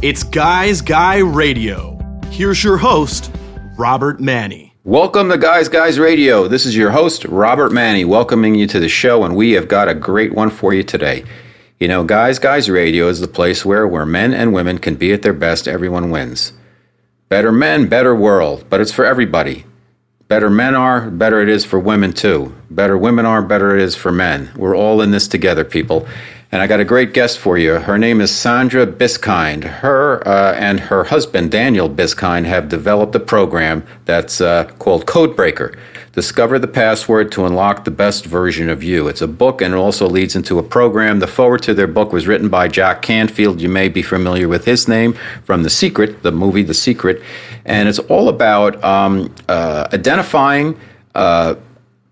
It's Guys Guy Radio. Here's your host, Robert Manni. Welcome to Guys Guys Radio. This is your host, Robert Manni, welcoming you to the show, and we have got a great one for you today. You know, Guys Guys Radio is the place where, where men and women can be at their best, everyone wins. Better men, better world, but it's for everybody. Better men are, better it is for women too. Better women are, better it is for men. We're all in this together, people. And I got a great guest for you. Her name is Sandra Biskind. Her uh, and her husband, Daniel Biskind, have developed a program that's uh, called Codebreaker. Discover the password to unlock the best version of you. It's a book and it also leads into a program. The forward to their book was written by Jack Canfield. You may be familiar with his name from The Secret, the movie The Secret. And it's all about um, uh, identifying uh,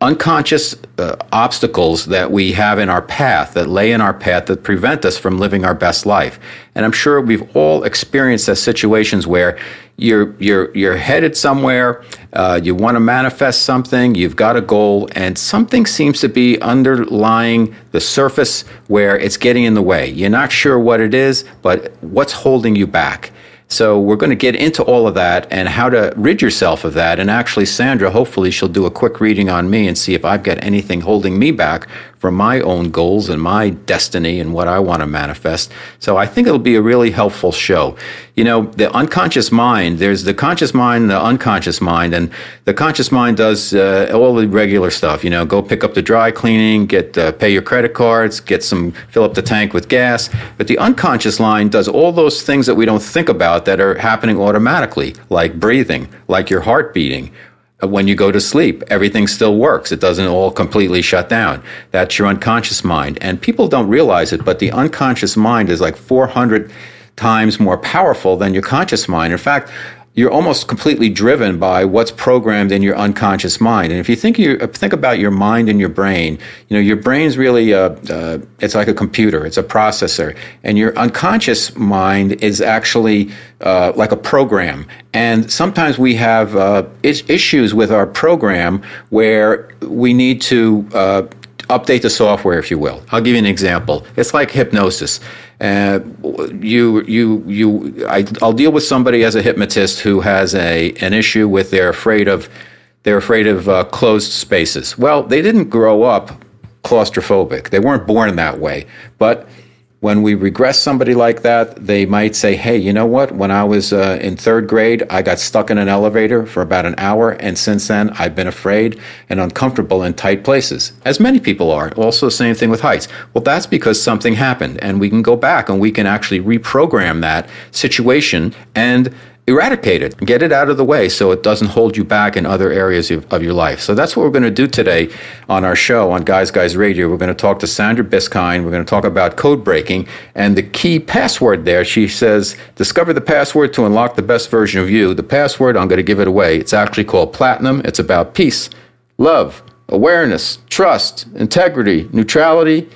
unconscious uh, obstacles that we have in our path, that lay in our path, that prevent us from living our best life. And I'm sure we've all experienced those situations where you're you're you're headed somewhere, uh, you want to manifest something, you've got a goal, and something seems to be underlying the surface where it's getting in the way. You're not sure what it is, but what's holding you back. So we're going to get into all of that and how to rid yourself of that. And actually, Sandra, hopefully, she'll do a quick reading on me and see if I've got anything holding me back from my own goals and my destiny and what I want to manifest. So I think it'll be a really helpful show. You know, the unconscious mind, there's the conscious mind, the unconscious mind, and the conscious mind does uh, all the regular stuff. You know, go pick up the dry cleaning, get uh, pay your credit cards, get some fill up the tank with gas. But the unconscious mind does all those things that we don't think about that are happening automatically, like breathing, like your heart beating Uh, when you go to sleep, everything still works. It doesn't all completely shut down. That's your unconscious mind. And people don't realize it, but the unconscious mind is like 400 times more powerful than your conscious mind. In fact, you're almost completely driven by what's programmed in your unconscious mind. And if you think you think about your mind and your brain, you know your brain's really a, uh, it's like a computer, it's a processor, and your unconscious mind is actually uh, like a program. And sometimes we have uh, issues with our program where we need to uh, update the software, if you will. I'll give you an example. It's like hypnosis. Uh, you, you, you. I, will deal with somebody as a hypnotist who has a an issue with they're afraid of they're afraid of uh, closed spaces. Well, they didn't grow up claustrophobic. They weren't born that way, but when we regress somebody like that, they might say, hey, you know what? When I was uh, in third grade, I got stuck in an elevator for about an hour, and since then, I've been afraid and uncomfortable in tight places, as many people are. Also, same thing with heights. Well, that's because something happened, and we can go back and we can actually reprogram that situation and eradicate it, get it out of the way so it doesn't hold you back in other areas of, of your life. So that's what we're going to do today on our show on Guys Guys Radio. We're going to talk to Sandra Biskind. We're going to talk about code breaking and the key password there. She says, discover the password to unlock the best version of you. The password, I'm going to give it away. It's actually called Platinum. It's about peace, love, awareness, trust, integrity, neutrality,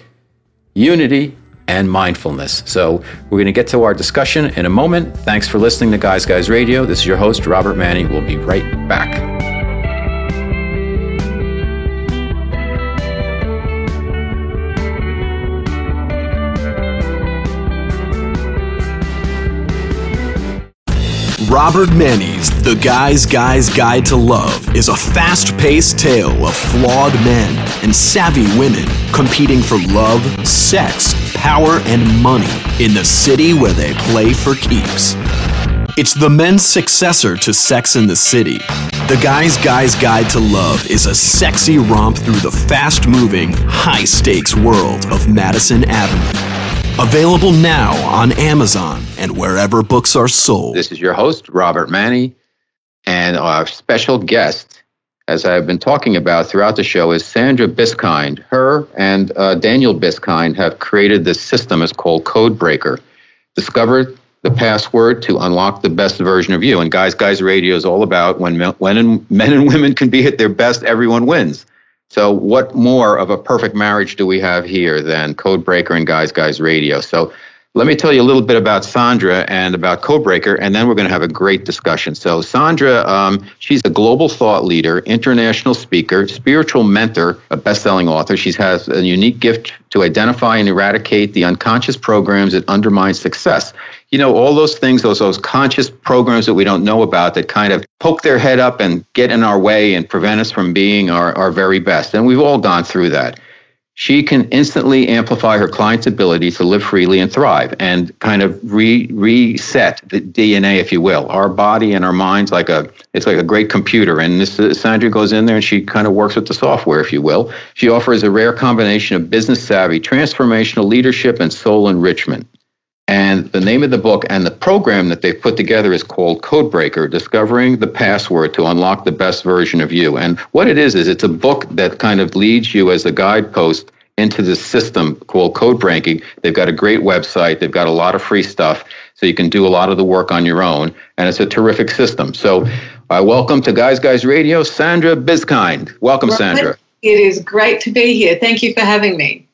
unity, and mindfulness. So we're going to get to our discussion in a moment. Thanks for listening to Guys Guys Radio. This is your host, Robert Manni. We'll be right back. Robert Manni's The Guy's Guy's Guide to Love is a fast paced tale of flawed men and savvy women competing for love, sex, power, and money in the city where they play for keeps. It's the men's successor to Sex in the City. The Guy's Guy's Guide to Love is a sexy romp through the fast moving, high stakes world of Madison Avenue. Available now on Amazon and wherever books are sold. This is your host, Robert Manni, and our special guest, as I've been talking about throughout the show, is Sandra Biskind. Her and uh, Daniel Biskind have created this system. It's called Codebreaker. Discover the password to unlock the best version of you. And Guys, Guys Radio is all about when, when men and women can be at their best, everyone wins. So, what more of a perfect marriage do we have here than Codebreaker and Guys Guys Radio? So, let me tell you a little bit about Sandra and about Codebreaker, and then we're going to have a great discussion. So, Sandra, um, she's a global thought leader, international speaker, spiritual mentor, a best-selling author. She has a unique gift to identify and eradicate the unconscious programs that undermine success. You know, all those things, those those conscious programs that we don't know about that kind of poke their head up and get in our way and prevent us from being our, our very best. And we've all gone through that she can instantly amplify her client's ability to live freely and thrive and kind of re- reset the DNA, if you will. Our body and our minds like a it's like a great computer. And this Sandra goes in there and she kind of works with the software, if you will. She offers a rare combination of business savvy, transformational leadership, and soul enrichment. And the name of the book and the program that they've put together is called Codebreaker Discovering the Password to Unlock the Best Version of You. And what it is, is it's a book that kind of leads you as a guidepost into this system called Codebreaking. They've got a great website, they've got a lot of free stuff, so you can do a lot of the work on your own. And it's a terrific system. So, uh, welcome to Guys Guys Radio, Sandra Biskind. Welcome, Sandra. It is great to be here. Thank you for having me.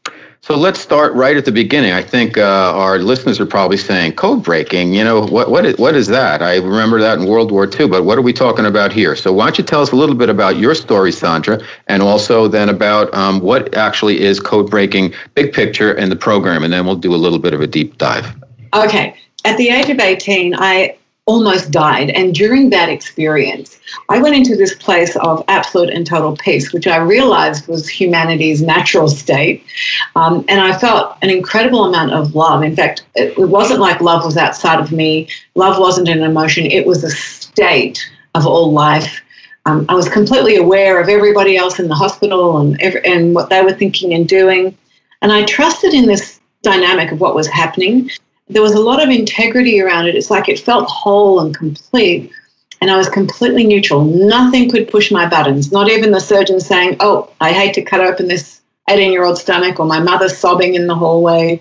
So let's start right at the beginning. I think uh, our listeners are probably saying code breaking. You know what what is, what is that? I remember that in World War II, but what are we talking about here? So why don't you tell us a little bit about your story, Sandra, and also then about um, what actually is code breaking, big picture, and the program, and then we'll do a little bit of a deep dive. Okay. At the age of 18, I almost died. And during that experience, I went into this place of absolute and total peace, which I realized was humanity's natural state. Um, and I felt an incredible amount of love. In fact, it, it wasn't like love was outside of me, love wasn't an emotion, it was a state of all life. Um, I was completely aware of everybody else in the hospital and, every, and what they were thinking and doing. And I trusted in this dynamic of what was happening there was a lot of integrity around it. It's like it felt whole and complete. And I was completely neutral. Nothing could push my buttons, not even the surgeon saying, Oh, I hate to cut open this 18 year old stomach, or my mother sobbing in the hallway.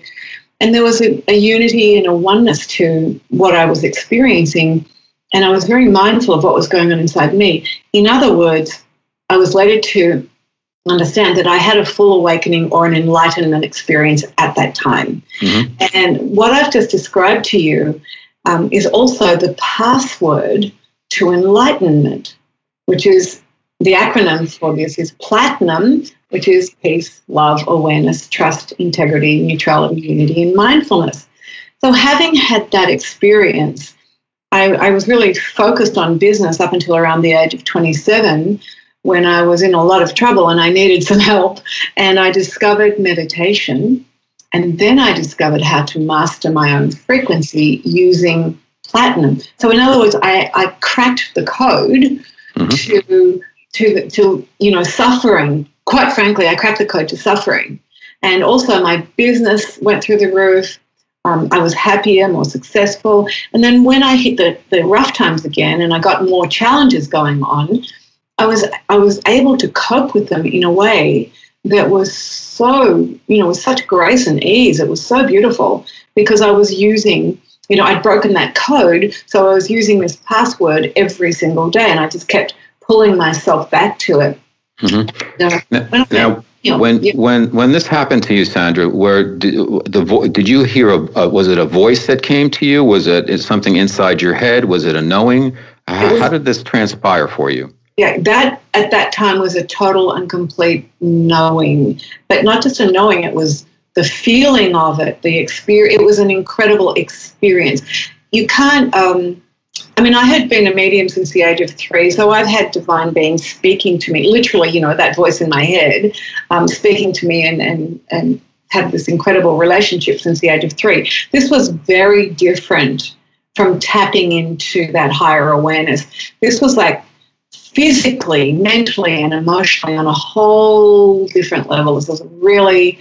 And there was a, a unity and a oneness to what I was experiencing. And I was very mindful of what was going on inside me. In other words, I was later to understand that I had a full awakening or an enlightenment experience at that time. Mm-hmm. And what I've just described to you um, is also the password to enlightenment, which is the acronym for this is platinum, which is peace, love, awareness, trust, integrity, neutrality, unity, and mindfulness. So, having had that experience, I, I was really focused on business up until around the age of 27 when I was in a lot of trouble and I needed some help. And I discovered meditation. And then I discovered how to master my own frequency using platinum. So, in other words, I, I cracked the code mm-hmm. to, to, to, you know, suffering. Quite frankly, I cracked the code to suffering. And also, my business went through the roof. Um, I was happier, more successful. And then when I hit the, the rough times again and I got more challenges going on, I was I was able to cope with them in a way that was so you know with such grace and ease. It was so beautiful because I was using you know I'd broken that code, so I was using this password every single day, and I just kept pulling myself back to it. Mm-hmm. now, now when yeah. when when this happened to you, Sandra, where did, the vo- did you hear a, a, was it a voice that came to you? Was it something inside your head? Was it a knowing? How, how did this transpire for you? Yeah, that at that time was a total and complete knowing, but not just a knowing, it was the feeling of it, the experience. It was an incredible experience. You can't, um, I mean, I had been a medium since the age of three, so I've had divine beings speaking to me, literally, you know, that voice in my head, um, speaking to me and, and, and had this incredible relationship since the age of three. This was very different from tapping into that higher awareness. This was like physically, mentally, and emotionally on a whole different level. This was really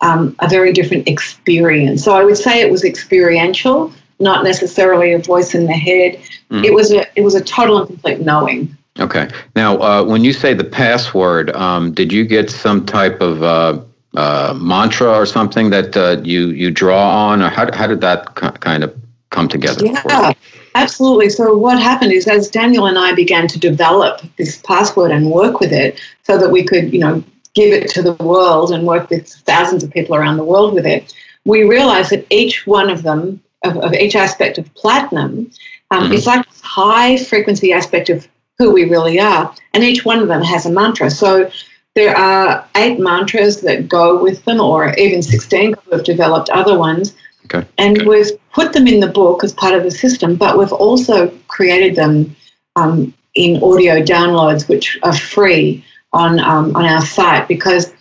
um, a very different experience. So I would say it was experiential, not necessarily a voice in the head. Mm. It was a it was a total and complete knowing. Okay. Now, uh, when you say the password, um, did you get some type of uh, uh, mantra or something that uh, you you draw on, or how how did that kind of come together? Yeah. Absolutely. So what happened is as Daniel and I began to develop this password and work with it so that we could, you know, give it to the world and work with thousands of people around the world with it, we realized that each one of them, of, of each aspect of platinum, um, mm-hmm. is like a high frequency aspect of who we really are. And each one of them has a mantra. So there are eight mantras that go with them, or even 16 because we've developed other ones. Okay. And okay. we've put them in the book as part of the system, but we've also created them um, in audio downloads, which are free on um, on our site. Because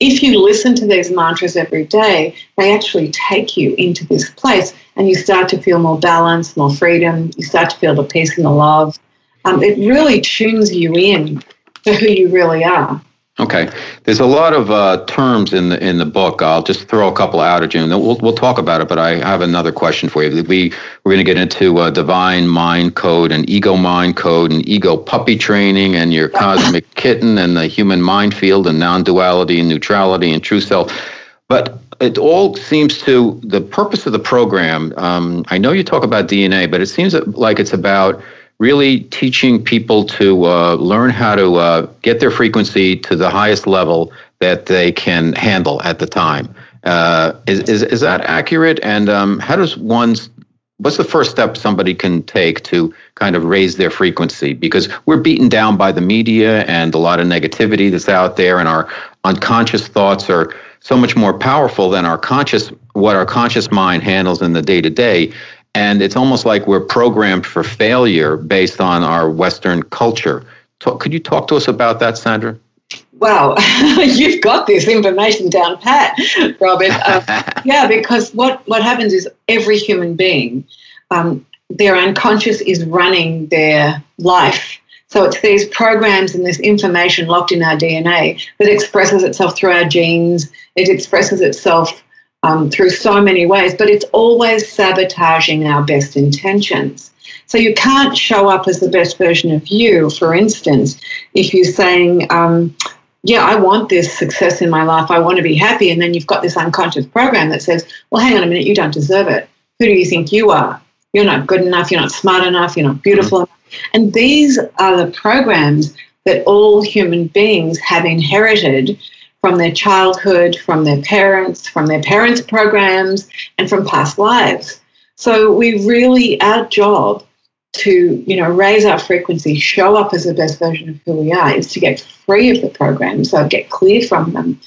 if you listen to these mantras every day, they actually take you into this place, and you start to feel more balance, more freedom. You start to feel the peace and the love. Um, it really tunes you in to who you really are. Okay, there's a lot of uh, terms in the in the book. I'll just throw a couple out at you, and we'll we'll talk about it. But I have another question for you. We we're going to get into uh, divine mind code and ego mind code and ego puppy training and your cosmic kitten and the human mind field and non-duality and neutrality and true self. But it all seems to the purpose of the program. Um, I know you talk about DNA, but it seems like it's about really teaching people to uh, learn how to uh, get their frequency to the highest level that they can handle at the time. Uh, is, is, is that accurate? And um, how does one's what's the first step somebody can take to kind of raise their frequency? Because we're beaten down by the media and a lot of negativity that's out there, and our unconscious thoughts are so much more powerful than our conscious what our conscious mind handles in the day to day and it's almost like we're programmed for failure based on our Western culture. Talk, could you talk to us about that, Sandra? Wow, you've got this information down pat, Robert. Uh, yeah, because what, what happens is every human being, um, their unconscious is running their life. So it's these programs and this information locked in our DNA that expresses itself through our genes. It expresses itself um, through so many ways, but it's always sabotaging our best intentions. So you can't show up as the best version of you, for instance, if you're saying, um, yeah, I want this success in my life, I want to be happy, and then you've got this unconscious program that says, well, hang on a minute, you don't deserve it. Who do you think you are? You're not good enough, you're not smart enough, you're not beautiful. And these are the programs that all human beings have inherited from their childhood, from their parents, from their parents' programs, and from past lives. So we really, our job to, you know, raise our frequency, show up as the best version of who we are, is to get free of the programs, so get clear from them.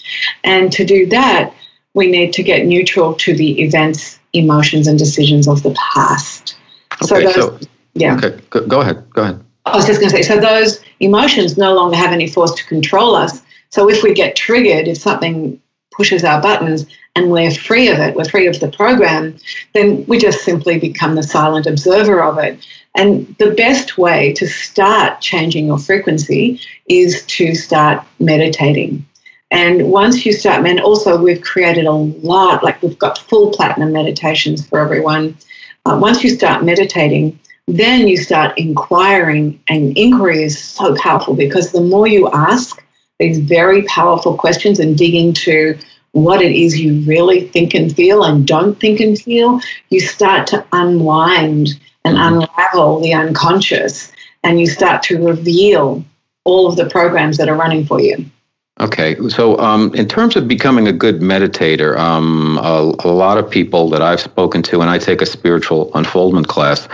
And to do that, we need to get neutral to the events, emotions, and decisions of the past. Okay, so, those, so yeah. Okay, go, go ahead. Go ahead. I was just going to say, so those emotions no longer have any force to control us so if we get triggered, if something pushes our buttons and we're free of it, we're free of the program, then we just simply become the silent observer of it. And the best way to start changing your frequency is to start meditating. And once you start, and also we've created a lot, like we've got full platinum meditations for everyone. Uh, once you start meditating, then you start inquiring, and inquiry is so powerful because the more you ask, these very powerful questions and dig into what it is you really think and feel and don't think and feel, you start to unwind and mm-hmm. unravel the unconscious and you start to reveal all of the programs that are running for you. Okay, so um, in terms of becoming a good meditator, um, a, a lot of people that I've spoken to, and I take a spiritual unfoldment class,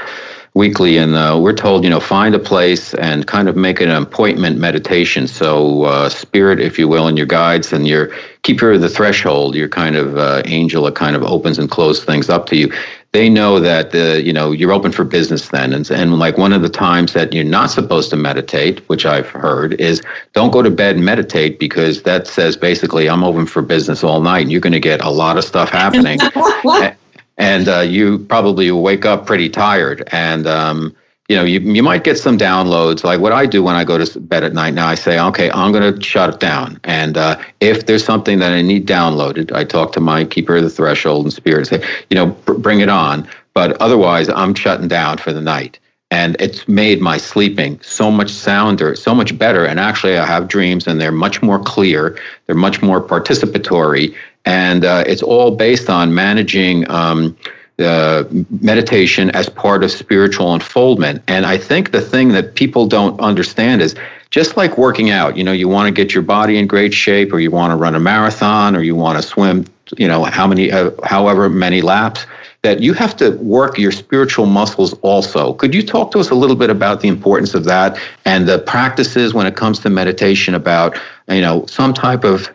weekly, and uh, we're told, you know, find a place and kind of make an appointment meditation. So, uh, spirit, if you will, and your guides, and your keeper of the threshold, your kind of uh, angel that kind of opens and closes things up to you. They know that the, you know, you're open for business then, and and like one of the times that you're not supposed to meditate, which I've heard, is don't go to bed and meditate because that says basically I'm open for business all night, and you're going to get a lot of stuff happening. and uh, you probably wake up pretty tired and um, you know you, you might get some downloads. Like what i do when i go to bed at night now i say okay i'm going to shut it down. And uh, if there's something that i need downloaded i talk to my keeper of the threshold and spirit and say you know bring it on. But otherwise i'm shutting down for the night and it's made my sleeping so much sounder, so much better. And actually, I have dreams, and they're much more clear. They're much more participatory, and uh, it's all based on managing um, meditation as part of spiritual unfoldment. And I think the thing that people don't understand is just like working out. You know, you want to get your body in great shape, or you want to run a marathon, or you want to swim you know, how many, uh, however many laps, that you have to work your spiritual muscles also. Could you talk to us a little bit about the importance of that and the practices when it comes to meditation about, you know, some type of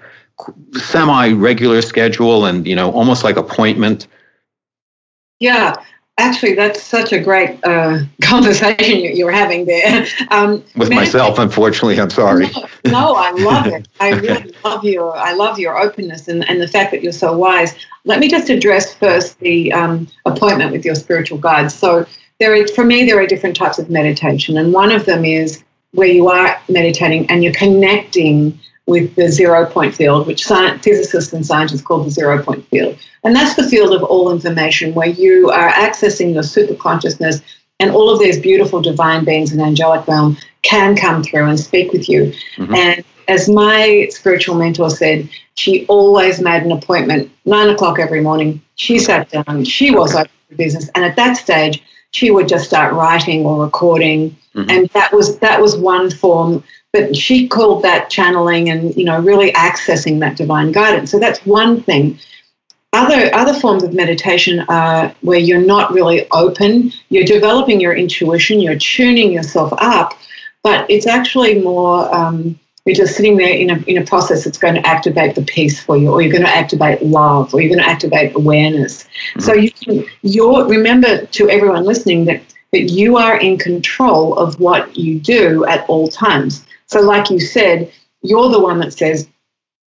semi-regular schedule and, you know, almost like appointment? Yeah, Actually, that's such a great uh, conversation you, are having there. Um, With myself, unfortunately, I'm sorry. No, no, I love it. I really love your I love your openness and, and the fact that you're so wise. Let me just address first the um, appointment with your spiritual guides. So there is, for me, there are different types of meditation, and one of them is where you are meditating and you're connecting with the zero point field, which science, physicists and scientists call the zero point field. And that's the field of all information where you are accessing your super consciousness and all of these beautiful divine beings in angelic realm can come through and speak with you. Mm-hmm. And as my spiritual mentor said, she always made an appointment, nine o'clock every morning. She sat down, she was open for business. And at that stage, she would just start writing or recording. Mm-hmm. And that was that was one form but she called that channeling and you know really accessing that divine guidance. So that's one thing. Other other forms of meditation are where you're not really open. You're developing your intuition. You're tuning yourself up. But it's actually more um, you're just sitting there in a, in a process that's going to activate the peace for you or you're going to activate love or you're going to activate awareness. Mm-hmm. so you can you're remember to everyone listening that that you are in control of what you do at all times so, like you said, you're the one that says,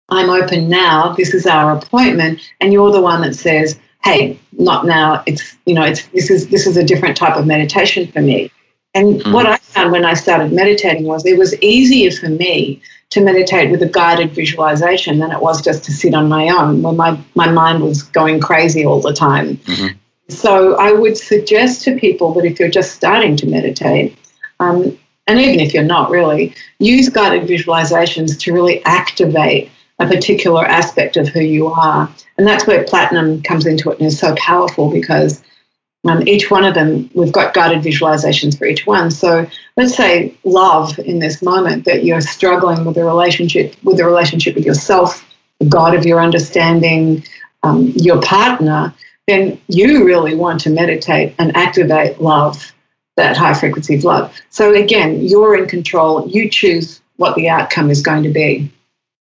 I'm open now, this is our appointment, and you're the one that says, hey, not now. It's you know, it's this is this is a different type of meditation for me. And mm-hmm. what I found when I started meditating was it was easier for me to meditate with a guided visualization than it was just to sit on my own when my, my mind was going crazy all the time. Mm-hmm. So I would suggest to people that if you're just starting to meditate, um, and even if you're not really, use guided visualizations to really activate a particular aspect of who you are. And that's where platinum comes into it and is so powerful because um, each one of them, we've got guided visualizations for each one. So let's say love in this moment that you're struggling with a relationship, with the relationship with yourself, the God of your understanding, um, your partner, then you really want to meditate and activate love that high frequency of love. So again, you're in control. You choose what the outcome is going to be.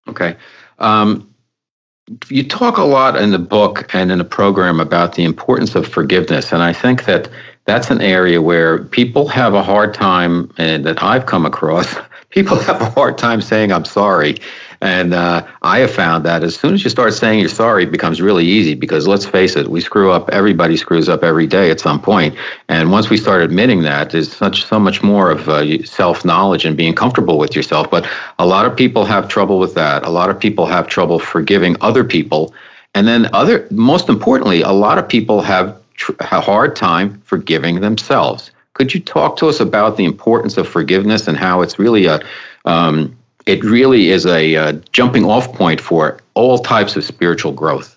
Okay. Um, you talk a lot in the book and in the program about the importance of forgiveness, and I think that that's an area where people have a hard time, and that I've come across. People have a hard time saying "I'm sorry," And uh, I have found that as soon as you start saying you're sorry, it becomes really easy because let's face it, we screw up. Everybody screws up every day at some point. And once we start admitting that, there's such so much more of uh, self knowledge and being comfortable with yourself. But a lot of people have trouble with that. A lot of people have trouble forgiving other people. And then, other most importantly, a lot of people have tr- a hard time forgiving themselves. Could you talk to us about the importance of forgiveness and how it's really a um, it really is a uh, jumping off point for all types of spiritual growth.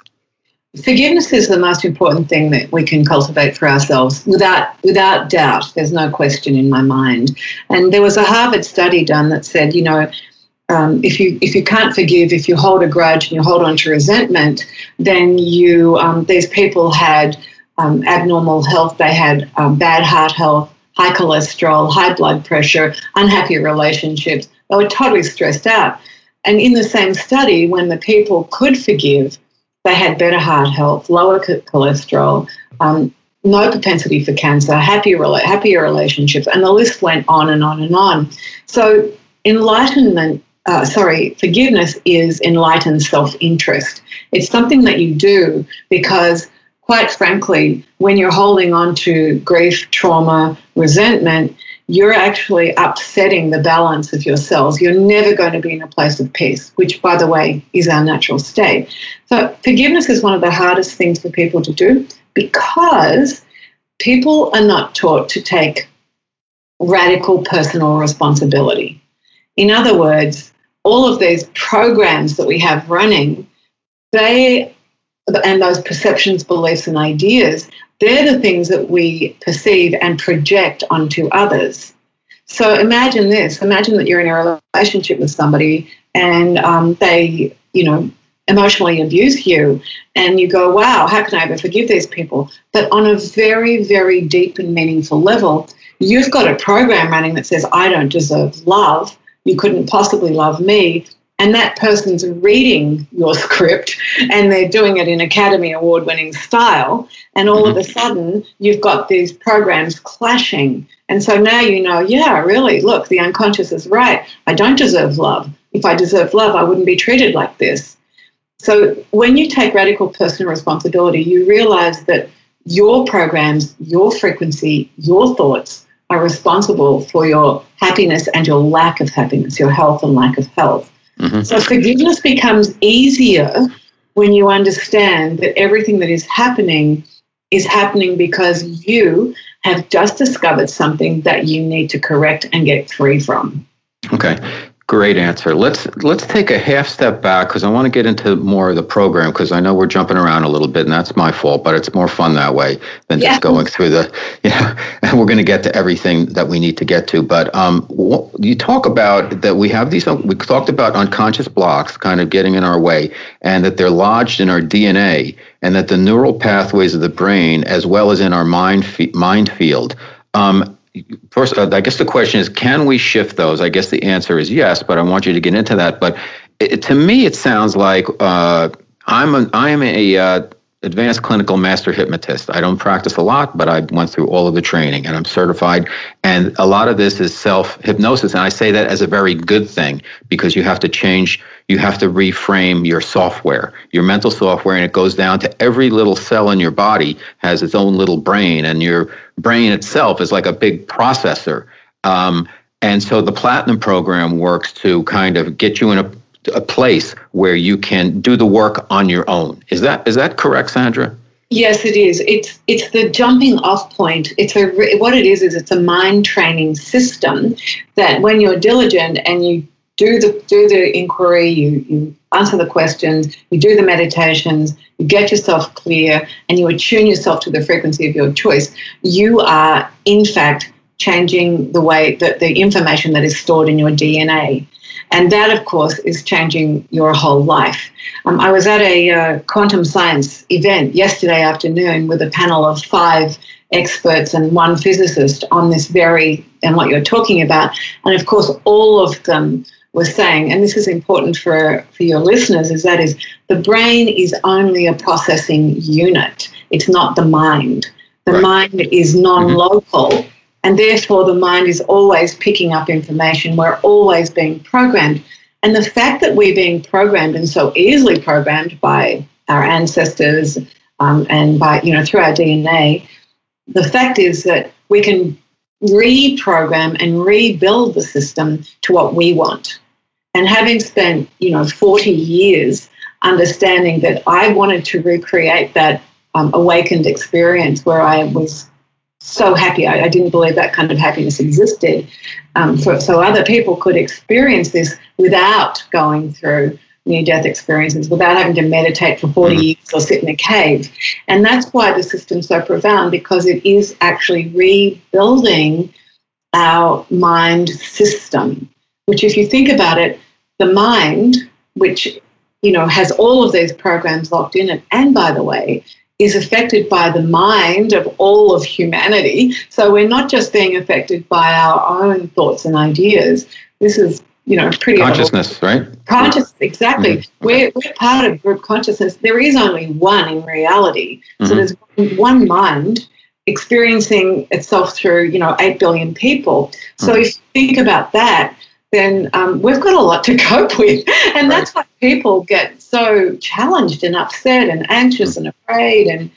Forgiveness is the most important thing that we can cultivate for ourselves, without without doubt. There's no question in my mind. And there was a Harvard study done that said, you know, um, if you if you can't forgive, if you hold a grudge and you hold on to resentment, then you um, these people had um, abnormal health. They had um, bad heart health, high cholesterol, high blood pressure, unhappy relationships, they were totally stressed out. And in the same study, when the people could forgive, they had better heart health, lower cholesterol, um, no propensity for cancer, happier, happier relationships, and the list went on and on and on. So, enlightenment, uh, sorry, forgiveness is enlightened self interest. It's something that you do because, quite frankly, when you're holding on to grief, trauma, resentment, you're actually upsetting the balance of your cells. You're never going to be in a place of peace, which, by the way, is our natural state. So, forgiveness is one of the hardest things for people to do because people are not taught to take radical personal responsibility. In other words, all of these programs that we have running, they and those perceptions, beliefs, and ideas they're the things that we perceive and project onto others. So imagine this. Imagine that you're in a relationship with somebody and um, they, you know, emotionally abuse you and you go wow how can i ever forgive these people? But on a very very deep and meaningful level you've got a program running that says i don't deserve love. You couldn't possibly love me and that person's reading your script and they're doing it in academy award winning style. And all of a mm-hmm. sudden you've got these programs clashing. And so now you know yeah really look the unconscious is right. I don't deserve love. If i deserve love i wouldn't be treated like this. So when you take radical personal responsibility you realize that your programs your frequency your thoughts are responsible for your happiness and your lack of happiness your health and lack of health Mm-hmm. So forgiveness becomes easier when you understand that everything that is happening is happening because you have just discovered something that you need to correct and get free from. Okay. Great answer. Let's let's take a half step back because I want to get into more of the program because I know we're jumping around a little bit and that's my fault, but it's more fun that way than yeah. just going through the you know. And we're going to get to everything that we need to get to. But um, you talk about that we have these. We talked about unconscious blocks kind of getting in our way, and that they're lodged in our DNA, and that the neural pathways of the brain, as well as in our mind mind field. Um, first, uh, I guess the question is, can we shift those? I guess the answer is yes, but I want you to get into that. But it, to me, it sounds like uh, I'm a, I am a uh, advanced clinical master hypnotist. I don't practice a lot, but I went through all of the training and I'm certified. And a lot of this is self hypnosis. And I say that as a very good thing because you have to change, you have to reframe your software, your mental software. And it goes down to every little cell in your body has its own little brain, and your brain itself is like a big processor. Um, and so the platinum program works to kind of get you in a a place where you can do the work on your own. Is that is that correct, Sandra? Yes, it is. It's it's the jumping off point. It's a what it is is it's a mind training system that when you're diligent and you do the do the inquiry, you you answer the questions, you do the meditations, you get yourself clear, and you attune yourself to the frequency of your choice. You are in fact changing the way that the information that is stored in your DNA. And that, of course, is changing your whole life. Um, I was at a uh, quantum science event yesterday afternoon with a panel of five experts and one physicist on this very and what you're talking about. And of course, all of them were saying, and this is important for, for your listeners, is that is the brain is only a processing unit. It's not the mind. The right. mind is non-local. Mm-hmm and therefore, the mind is always picking up information. We're always being programmed. And the fact that we're being programmed and so easily programmed by our ancestors um, and by, you know, through our DNA, the fact is that we can reprogram and rebuild the system to what we want. And having spent, you know, 40 years understanding that I wanted to recreate that um, awakened experience where I was so happy. I, I, didn't believe that kind of happiness existed. Um, so other people could experience this without going through near death experiences, without having to meditate for 40 mm-hmm. years or sit in a cave. And that's why the system's so profound because it is actually rebuilding our mind system, which, if you think about it, the mind, which you know has all of these programs locked in it, and by the way, is affected by the mind of all of humanity. So we're not just being affected by our own thoughts and ideas. This is, you know, pretty consciousness, right? Consciousness, exactly. Mm-hmm. We're, we're part of group consciousness. There is only one in reality. Mm-hmm. So there's one mind experiencing itself through, you know, 8 billion people. So mm-hmm. if you think about that, then um, we've got a lot to cope with. And right. that's why people get so challenged and upset and anxious and afraid. And,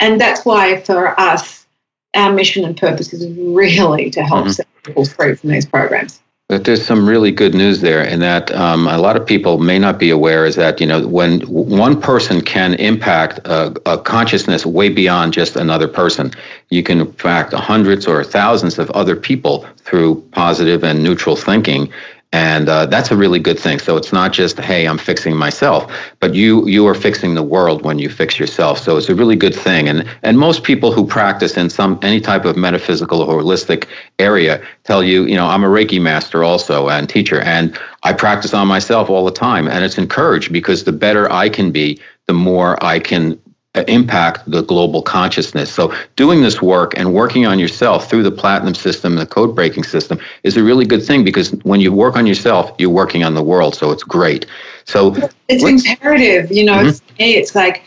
and that's why for us, our mission and purpose is really to help mm-hmm. set people free from these programs. But there's some really good news there, and that um, a lot of people may not be aware is that you know when one person can impact a, a consciousness way beyond just another person, you can impact hundreds or thousands of other people through positive and neutral thinking. And uh, that's a really good thing. So it's not just hey, I'm fixing myself, but you you are fixing the world when you fix yourself. So it's a really good thing. And and most people who practice in some any type of metaphysical or holistic area tell you, you know, I'm a Reiki master also and teacher, and I practice on myself all the time, and it's encouraged because the better I can be, the more I can impact the global consciousness. So doing this work and working on yourself through the platinum system, the code breaking system is a really good thing because when you work on yourself, you're working on the world. So it's great. So it's imperative, you know, mm-hmm. it's, it's like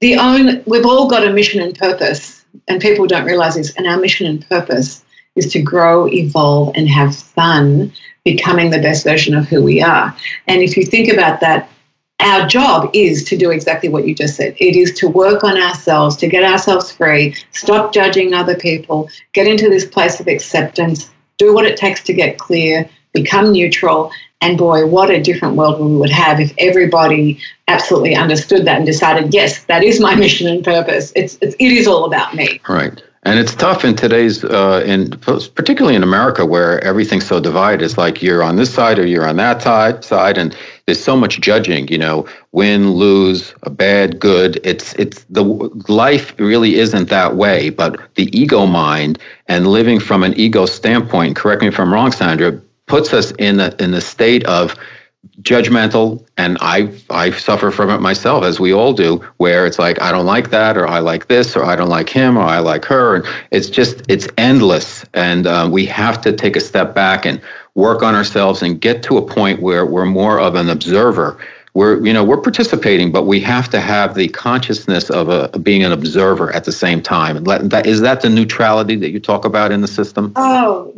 the own, we've all got a mission and purpose and people don't realize this. And our mission and purpose is to grow, evolve and have fun becoming the best version of who we are. And if you think about that, our job is to do exactly what you just said. It is to work on ourselves, to get ourselves free, stop judging other people, get into this place of acceptance, do what it takes to get clear, become neutral. And boy, what a different world we would have if everybody absolutely understood that and decided, yes, that is my mission and purpose. It's, it's it is all about me. Right. And it's tough in today's, uh, in particularly in America, where everything's so divided. It's like you're on this side or you're on that side, and there's so much judging. You know, win, lose, a bad, good. It's it's the life really isn't that way. But the ego mind and living from an ego standpoint. Correct me if I'm wrong, Sandra. Puts us in a in the state of judgmental and I I suffer from it myself as we all do where it's like I don't like that or I like this or I don't like him or I like her. And it's just it's endless. And uh, we have to take a step back and work on ourselves and get to a point where we're more of an observer we're you know we're participating but we have to have the consciousness of a being an observer at the same time. And let, that is that the neutrality that you talk about in the system? Oh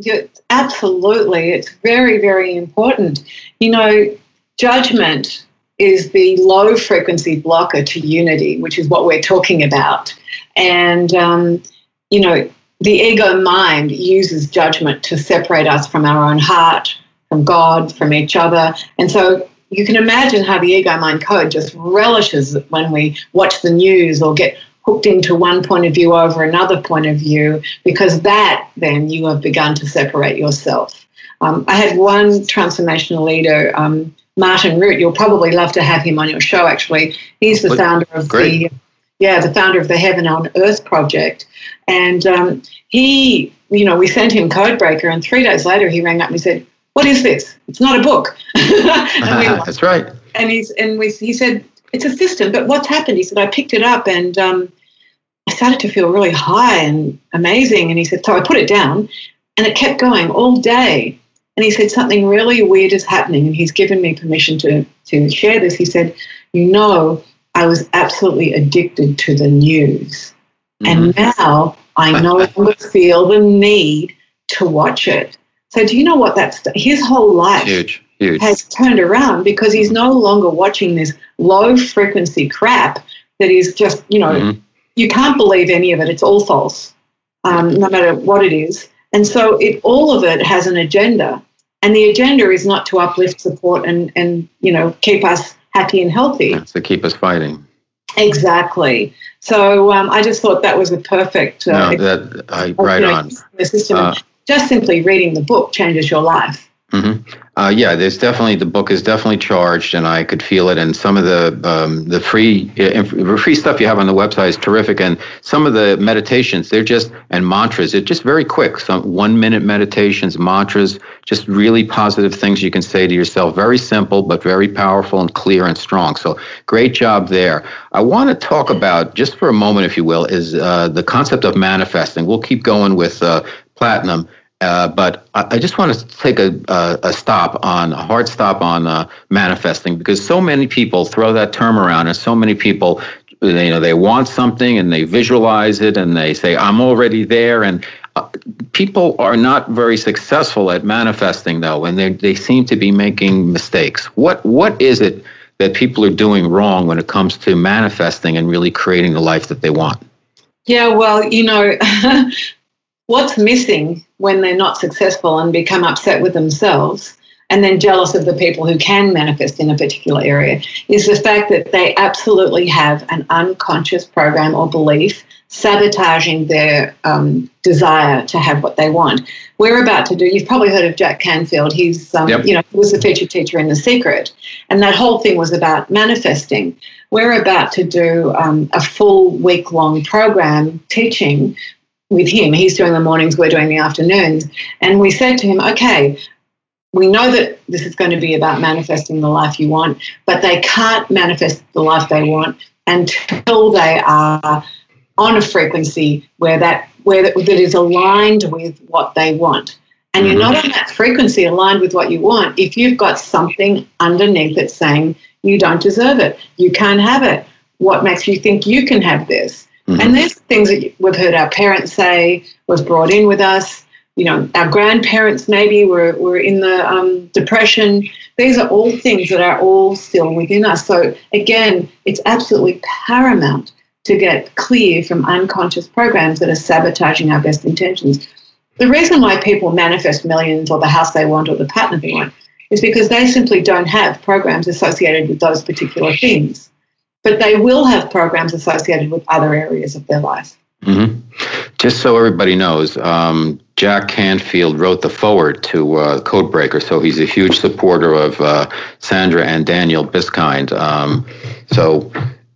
absolutely. It's very very important. You know judgment is the low frequency blocker to unity which is what we're talking about. And um, you know the ego mind uses judgment to separate us from our own heart from god from each other. And so you can imagine how the ego mind code just relishes when we watch the news or get hooked into one point of view over another point of view, because that then you have begun to separate yourself. Um, I had one transformational leader, um, Martin Rutte. You'll probably love to have him on your show. Actually, he's the founder of Great. the yeah the founder of the Heaven on Earth project, and um, he you know we sent him Codebreaker, and three days later he rang up and he said, what is this? It's not a book. That's right. And he's and we, he said it's a system, but what's happened? He said I picked it up and um, I started to feel really high and amazing. And he said so I put it down, and it kept going all day. And he said something really weird is happening, and he's given me permission to to share this. He said, you know, I was absolutely addicted to the news, mm-hmm. and now I no longer feel the need to watch it. So do you know what that's his whole life huge, huge. has turned around because he's no longer watching this low frequency crap that is just, you know, mm-hmm. you can't believe any of it. It's all false, um, no matter what it is. And so it all of it has an agenda. And the agenda is not to uplift, support, and, and you know, keep us happy and healthy. It's to keep us fighting. Exactly. So um, I just thought that was a perfect. Uh, no, that I, right on. The system. Uh, just simply reading the book changes your life. Mm-hmm. Uh, yeah, there's definitely the book is definitely charged, and I could feel it. And some of the um, the free free stuff you have on the website is terrific. And some of the meditations, they're just and mantras. It's just very quick. Some one minute meditations, mantras, just really positive things you can say to yourself. Very simple, but very powerful and clear and strong. So great job there. I want to talk about just for a moment, if you will, is uh, the concept of manifesting. We'll keep going with uh, platinum. Uh, but I, I, just want to take a, a, a, stop on a hard stop on uh, manifesting because so many people throw that term around, and so many people, you know, they want something and they visualize it and they say, "I'm already there." And uh, people are not very successful at manifesting, though, and they they seem to be making mistakes. What what is it that people are doing wrong when it comes to manifesting and really creating the life that they want? Yeah, well, you know, what's missing when they're not successful and become upset with themselves and then jealous of the people who can manifest in a particular area is the fact that they absolutely have an unconscious program or belief sabotaging their um, desire to have what they want. We're about to do. You've probably heard of Jack Canfield. He's, um, yep. you know, was the featured teacher in The Secret, and that whole thing was about manifesting. We're about to do um, a full week long program teaching with him. He's doing the mornings, we're doing the afternoons, and we said to him, okay. We know that this is going to be about manifesting the life you want, but they can't manifest the life they want until they are on a frequency where that where that, that is aligned with what they want. And you're not mm-hmm. on that frequency aligned with what you want if you've got something underneath it saying you don't deserve it, you can't have it. What makes you think you can have this? Mm-hmm. And there's things that we've heard our parents say, was brought in with us. You know, our grandparents maybe were, were in the um, depression. These are all things that are all still within us. So again, it's absolutely paramount to get clear from unconscious programs that are sabotaging our best intentions. The reason why people manifest millions or the house they want or the partner they want is because they simply don't have programs associated with those particular things. But they will have programs associated with other areas of their life. Mm-hmm. Just so everybody knows, um, Jack Canfield wrote the foreword to uh, Codebreaker, so he's a huge supporter of uh, Sandra and Daniel Biskind. Um, so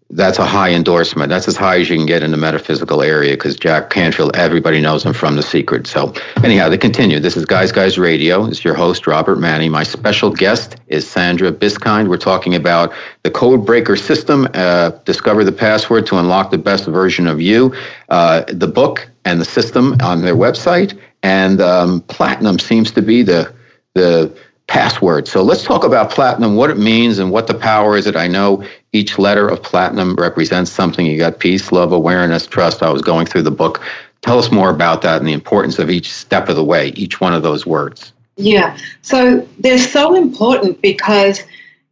that's a high endorsement. That's as high as you can get in the metaphysical area because Jack Canfield, everybody knows him from The Secret. So, anyhow, to continue, this is Guys Guys Radio. It's your host, Robert Manni. My special guest is Sandra Biskind. We're talking about the Code Breaker system, uh, discover the password to unlock the best version of you, uh, the book and the system on their website. And um, platinum seems to be the the password. So let's talk about platinum, what it means and what the power is. It I know each letter of platinum represents something. You got peace, love, awareness, trust. I was going through the book. Tell us more about that and the importance of each step of the way, each one of those words. Yeah. So they're so important because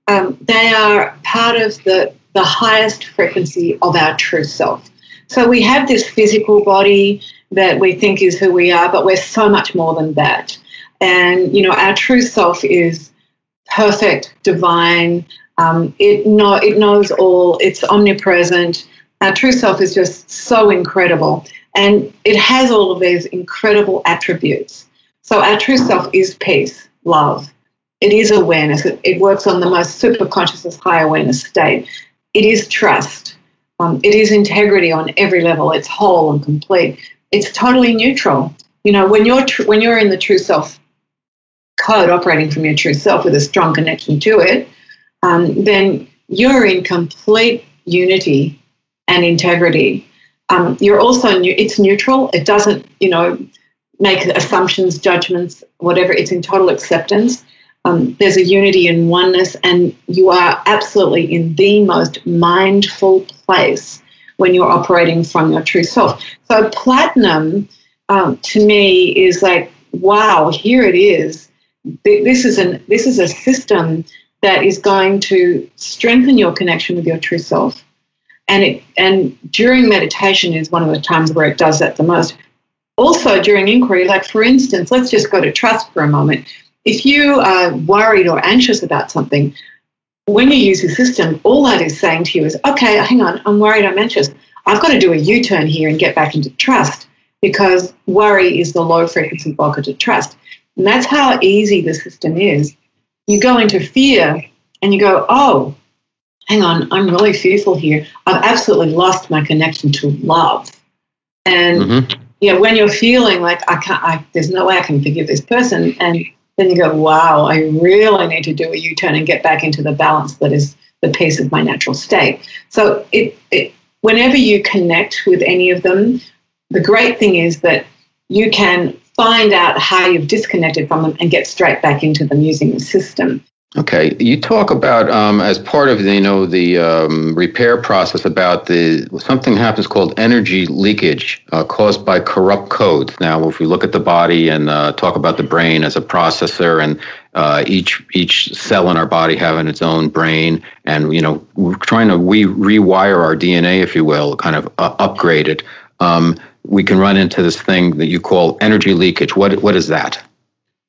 um, they are part of the, the highest frequency of our true self. So we have this physical body that we think is who we are, but we're so much more than that. And, you know, our true self is perfect, divine. Um, it, know, it knows all, it's omnipresent. Our true self is just so incredible. And it has all of these incredible attributes. So, our true self is peace, love. It is awareness. It, it works on the most super consciousness, high awareness state. It is trust. Um, it is integrity on every level. It's whole and complete. It's totally neutral. You know, when you're tr- when you're in the true self code operating from your true self with a strong connection to it, um, then you're in complete unity and integrity. Um, you're also new, it's neutral. It doesn't, you know, make assumptions, judgments, whatever. It's in total acceptance. Um, there's a unity and oneness, and you are absolutely in the most mindful place when you're operating from your true self. So platinum, um, to me, is like, wow, here it is this is an this is a system that is going to strengthen your connection with your true self. And it and during meditation is one of the times where it does that the most. Also during inquiry like for instance let's just go to trust for a moment. If you are worried or anxious about something when you use the system all that is saying to you is okay hang on i'm worried i'm anxious. I've got to do a u-turn here and get back into trust because worry is the low frequency blocker to trust and that's how easy the system is. You go into fear and you go, oh, hang on, I'm really fearful here. I've absolutely lost my connection to love. And mm-hmm. yeah, when you're feeling like I can't, I, there's no way I can forgive this person, and then you go, wow, I really need to do a U-turn and get back into the balance that is the peace of my natural state. So it, it whenever you connect with any of them, the great thing is that you can find out how you've disconnected from them and get straight back into them using the system. Okay, you talk about um, as part of the, you know the um, repair process about the something happens called energy leakage uh, caused by corrupt codes. Now, if we look at the body and uh, talk about the brain as a processor, and uh, each each cell in our body having its own brain, and you know we're trying to we rewire our DNA, if you will, kind of uh, upgrade it. Um, we can run into this thing that you call energy leakage. What what is that?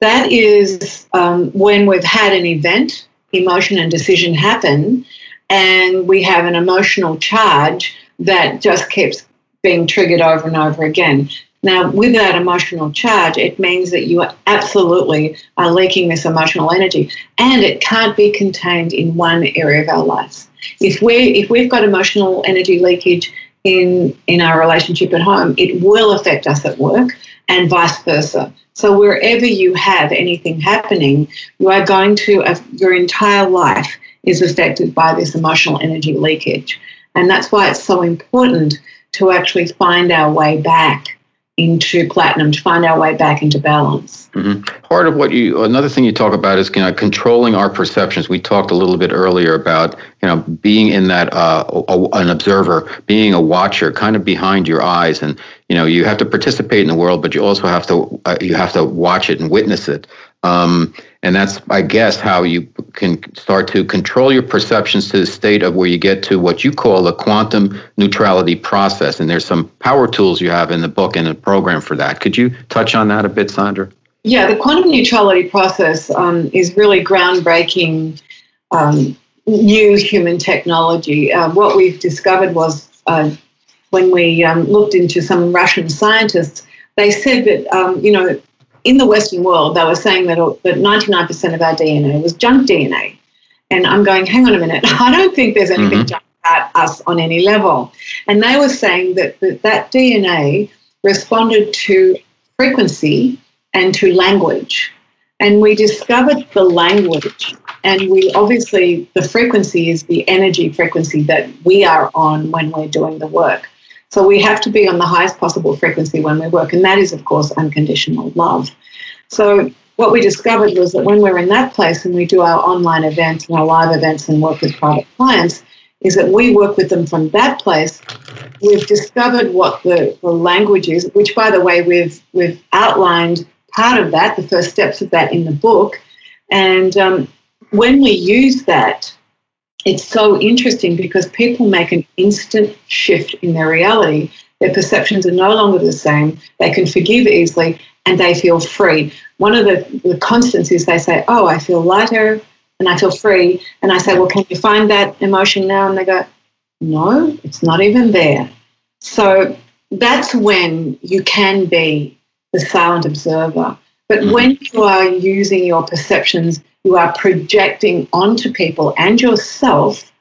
That is um, when we've had an event, emotion and decision happen, and we have an emotional charge that just keeps being triggered over and over again. Now, with that emotional charge, it means that you are absolutely are leaking this emotional energy, and it can't be contained in one area of our lives. If we if we've got emotional energy leakage in in our relationship at home, it will affect us at work, and vice versa. So wherever you have anything happening, you are going to uh, your entire life is affected by this emotional energy leakage, and that's why it's so important to actually find our way back into platinum to find our way back into balance. Mm-hmm. Part of what you, another thing you talk about is you know controlling our perceptions. We talked a little bit earlier about you know being in that uh, a, an observer, being a watcher, kind of behind your eyes, and you know you have to participate in the world, but you also have to uh, you have to watch it and witness it. Um, and that's, I guess, how you can start to control your perceptions to the state of where you get to what you call the quantum neutrality process. And there's some power tools you have in the book and a program for that. Could you touch on that a bit, Sandra? Yeah, the quantum neutrality process um, is really groundbreaking um, new human technology. Uh, what we've discovered was uh, when we um, looked into some Russian scientists, they said that, um, you know, in the Western world, they were saying that, that 99% of our DNA was junk DNA. And I'm going, hang on a minute, I don't think there's anything mm-hmm. junk about us on any level. And they were saying that, that that DNA responded to frequency and to language. And we discovered the language. And we obviously, the frequency is the energy frequency that we are on when we're doing the work. So we have to be on the highest possible frequency when we work, and that is, of course, unconditional love. So what we discovered was that when we're in that place and we do our online events and our live events and work with private clients, is that we work with them from that place. We've discovered what the, the language is, which, by the way, we've we've outlined part of that, the first steps of that in the book. And um, when we use that, it's so interesting because people make an instant shift in their reality. Their perceptions are no longer the same. They can forgive easily and they feel free. One of the, the constants is they say, Oh, I feel lighter and I feel free. And I say, Well, can you find that emotion now? And they go, No, it's not even there. So that's when you can be the silent observer. But mm-hmm. when you are using your perceptions you are projecting onto people and yourself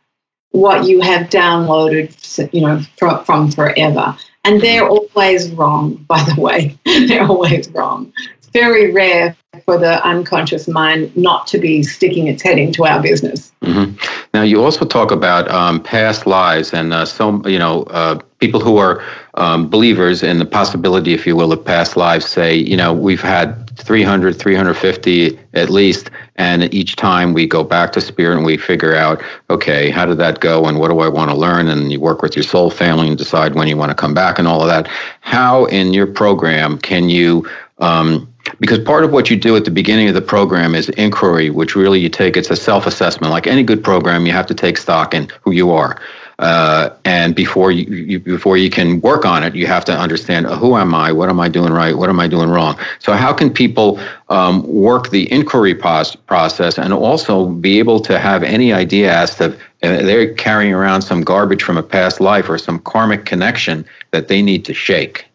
what you have downloaded, you know, from, from forever. And they're always wrong, by the way. they're always wrong. Very rare for the unconscious mind not to be sticking its head into our business. Mm-hmm. Now, you also talk about um, past lives and uh, some, you know, uh, people who are um, believers in the possibility, if you will, of past lives say, you know, we've had 300, 350 at least. And each time we go back to spirit and we figure out, okay, how did that go and what do I want to learn? And you work with your soul family and decide when you want to come back and all of that. How in your program can you, um, because part of what you do at the beginning of the program is inquiry, which really you take, it's a self assessment. Like any good program, you have to take stock in who you are. Uh, and before you, you, before you can work on it, you have to understand uh, who am I, what am I doing right, what am I doing wrong. So how can people um, work the inquiry pos- process and also be able to have any idea as to uh, they're carrying around some garbage from a past life or some karmic connection that they need to shake.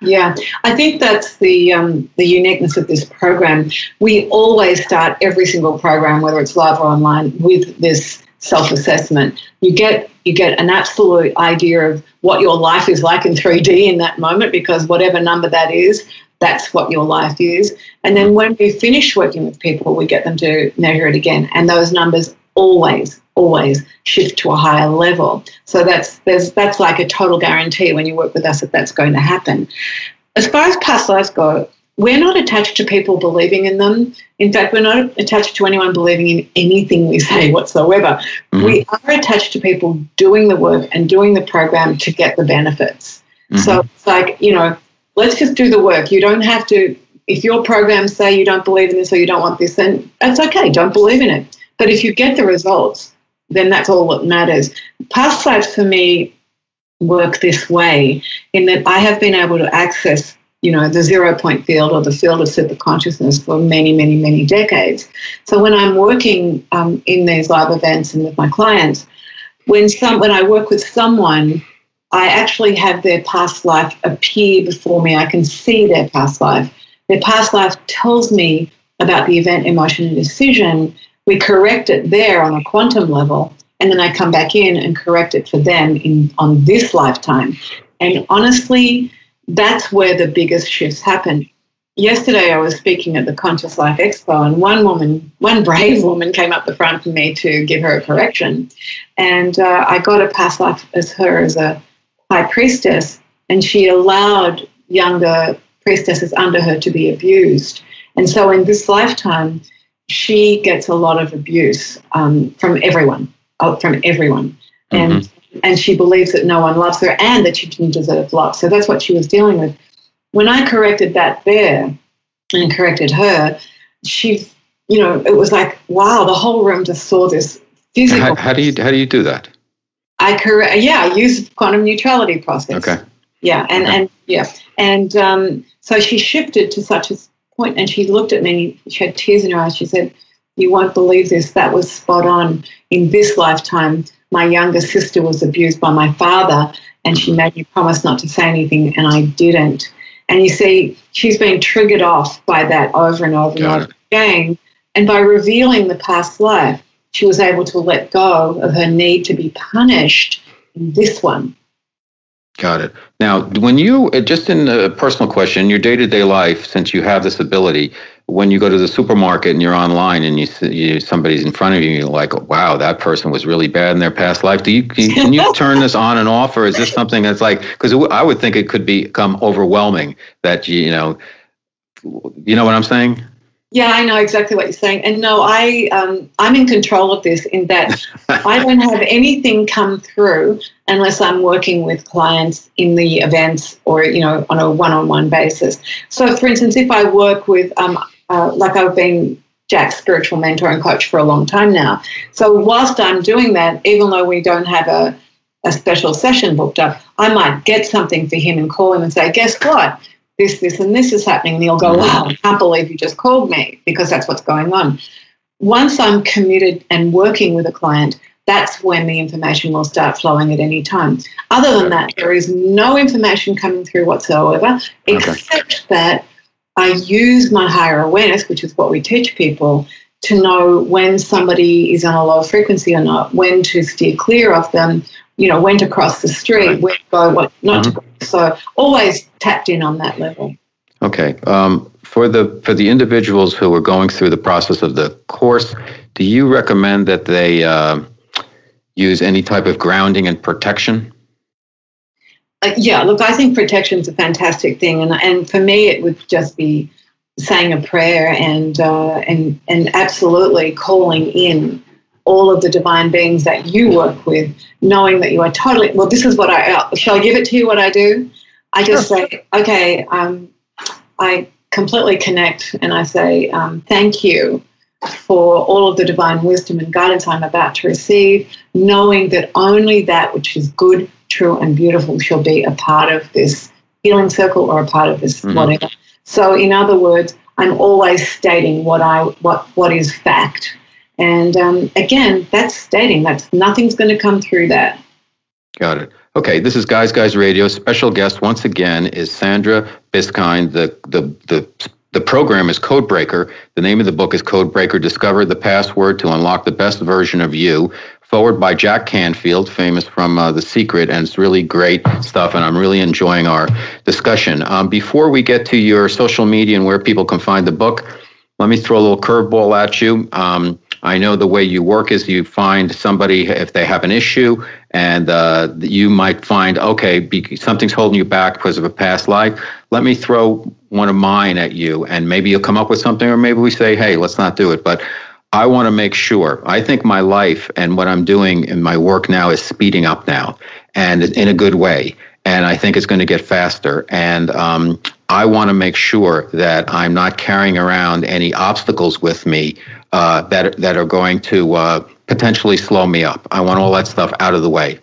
Yeah, I think that's the um, the uniqueness of this program. We always start every single program, whether it's live or online, with this self-assessment. You get you get an absolute idea of what your life is like in 3D in that moment because whatever number that is, that's what your life is. And then when we finish working with people, we get them to measure it again. And those numbers always, always shift to a higher level. So that's there's that's like a total guarantee when you work with us that that's going to happen. As far as past lives go, we're not attached to people believing in them. In fact, we're not attached to anyone believing in anything we say whatsoever. Mm-hmm. We are attached to people doing the work and doing the program to get the benefits. Mm-hmm. So it's like, you know, let's just do the work. You don't have to, if your programs say you don't believe in this or you don't want this, then that's okay. Don't believe in it. But if you get the results, then that's all that matters. Past lives for me work this way in that I have been able to access you know, the zero point field or the field of super consciousness for many, many, many decades. So when I'm working um, in these live events and with my clients, when some when I work with someone, I actually have their past life appear before me. I can see their past life. Their past life tells me about the event, emotion, and decision. We correct it there on a quantum level, and then I come back in and correct it for them in on this lifetime. And honestly, that's where the biggest shifts happen. Yesterday, I was speaking at the Conscious Life Expo, and one woman, one brave woman, came up the front for me to give her a correction. And uh, I got a past life as her as a high priestess, and she allowed younger priestesses under her to be abused. And so, in this lifetime, she gets a lot of abuse um, from everyone, uh, from everyone. Mm-hmm. And and she believes that no one loves her and that she didn't deserve love. So that's what she was dealing with. When I corrected that there and corrected her, she, you know, it was like, wow, the whole room just saw this physical. How, how do you how do you do that? I correct, yeah, I use quantum neutrality process. Okay. Yeah, and okay. and yeah, and um, so she shifted to such a point, and she looked at me. She had tears in her eyes. She said, "You won't believe this. That was spot on. In this lifetime, my younger sister was abused by my father, and she made me promise not to say anything, and I didn't. And you see, she's been triggered off by that over and over Got and over it. again. And by revealing the past life, she was able to let go of her need to be punished in this one. Got it. Now, when you, uh, just in a personal question, your day to day life, since you have this ability, when you go to the supermarket and you're online and you, you somebody's in front of you, you're like, wow, that person was really bad in their past life. Do you can you turn this on and off, or is this something that's like? Because I would think it could become overwhelming. That you, you know, you know what I'm saying? Yeah, I know exactly what you're saying. And no, I um, I'm in control of this in that I don't have anything come through unless I'm working with clients in the events or you know on a one-on-one basis. So, for instance, if I work with um, uh, like I've been Jack's spiritual mentor and coach for a long time now. So whilst I'm doing that, even though we don't have a, a special session booked up, I might get something for him and call him and say, guess what? This, this, and this is happening. And you'll go, mm-hmm. wow, I can't believe you just called me because that's what's going on. Once I'm committed and working with a client, that's when the information will start flowing at any time. Other than that, there is no information coming through whatsoever, except okay. that I use my higher awareness, which is what we teach people, to know when somebody is on a low frequency or not, when to steer clear of them, you know, when to cross the street, where to go, what not mm-hmm. to go. So always tapped in on that level. Okay. Um, for the for the individuals who are going through the process of the course, do you recommend that they uh, use any type of grounding and protection? Uh, yeah, look, I think protection is a fantastic thing, and and for me, it would just be saying a prayer and uh, and and absolutely calling in all of the divine beings that you work with, knowing that you are totally well. This is what I uh, shall I give it to you. What I do, I just sure. say, okay, um, I completely connect, and I say um, thank you for all of the divine wisdom and guidance I'm about to receive, knowing that only that which is good true and beautiful shall be a part of this healing circle or a part of this mm-hmm. whatever. So in other words, I'm always stating what I what what is fact. And um, again, that's stating that nothing's going to come through that. Got it. Okay, this is Guys Guys Radio. Special guest once again is Sandra Biskind. The the the the program is Codebreaker. The name of the book is Codebreaker Discover the Password to Unlock the Best Version of You foreword by Jack Canfield, famous from uh, The Secret, and it's really great stuff. And I'm really enjoying our discussion. Um, before we get to your social media and where people can find the book, let me throw a little curveball at you. Um, I know the way you work is you find somebody if they have an issue, and uh, you might find okay, be, something's holding you back because of a past life. Let me throw one of mine at you, and maybe you'll come up with something, or maybe we say, hey, let's not do it. But I want to make sure. I think my life and what I'm doing in my work now is speeding up now, and in a good way. And I think it's going to get faster. And um, I want to make sure that I'm not carrying around any obstacles with me uh, that that are going to uh, potentially slow me up. I want all that stuff out of the way.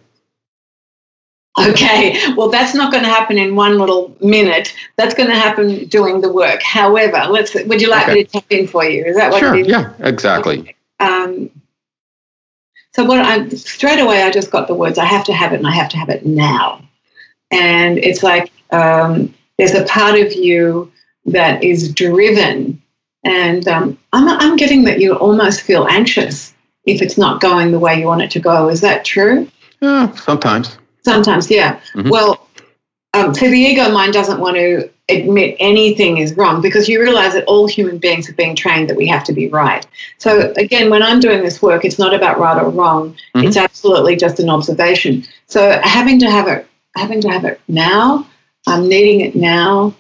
Okay, well, that's not going to happen in one little minute. That's going to happen doing the work. However, let's. Would you like okay. me to tap in for you? Is that what? Sure. Yeah. Exactly. Um, so what I straight away I just got the words. I have to have it, and I have to have it now. And it's like um, there's a part of you that is driven, and um, I'm I'm getting that you almost feel anxious if it's not going the way you want it to go. Is that true? Yeah, sometimes. Sometimes, yeah. Mm-hmm. Well, um, so the ego mind doesn't want to admit anything is wrong because you realize that all human beings are being trained that we have to be right. So again, when I'm doing this work, it's not about right or wrong. Mm-hmm. It's absolutely just an observation. So having to have it, having to have it now, I'm needing it now.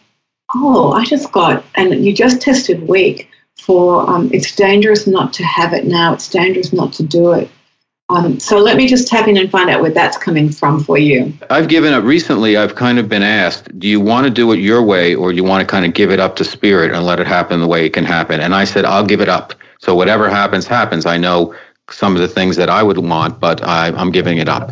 Oh, I just got, and you just tested weak for um, it's dangerous not to have it now. It's dangerous not to do it. Um, so let me just tap in and find out where that's coming from for you. I've given up recently. I've kind of been asked, do you want to do it your way or do you want to kind of give it up to spirit and let it happen the way it can happen? And I said, I'll give it up. So whatever happens, happens. I know some of the things that I would want, but I, I'm giving it up.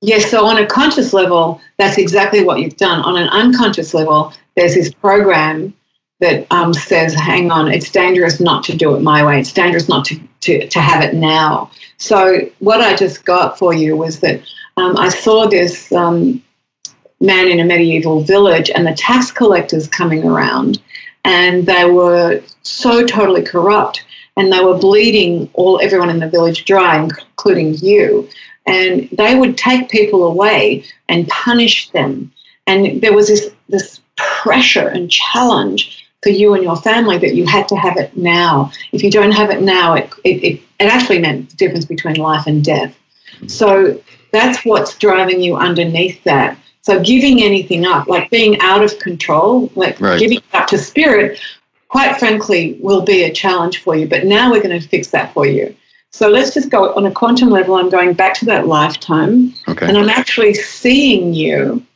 Yes, so on a conscious level, that's exactly what you've done. On an unconscious level, there's this program that um, says, hang on, it's dangerous not to do it my way. It's dangerous not to, to, to have it now. So, what I just got for you was that um, I saw this um, man in a medieval village and the tax collectors coming around, and they were so totally corrupt and they were bleeding all everyone in the village dry, including you. And they would take people away and punish them. And there was this, this pressure and challenge for you and your family that you had to have it now. If you don't have it now, it, it, it, it actually meant the difference between life and death. So that's what's driving you underneath that. So giving anything up, like being out of control, like right. giving up to spirit, quite frankly, will be a challenge for you. But now we're going to fix that for you. So let's just go on a quantum level. I'm going back to that lifetime, okay. and I'm actually seeing you.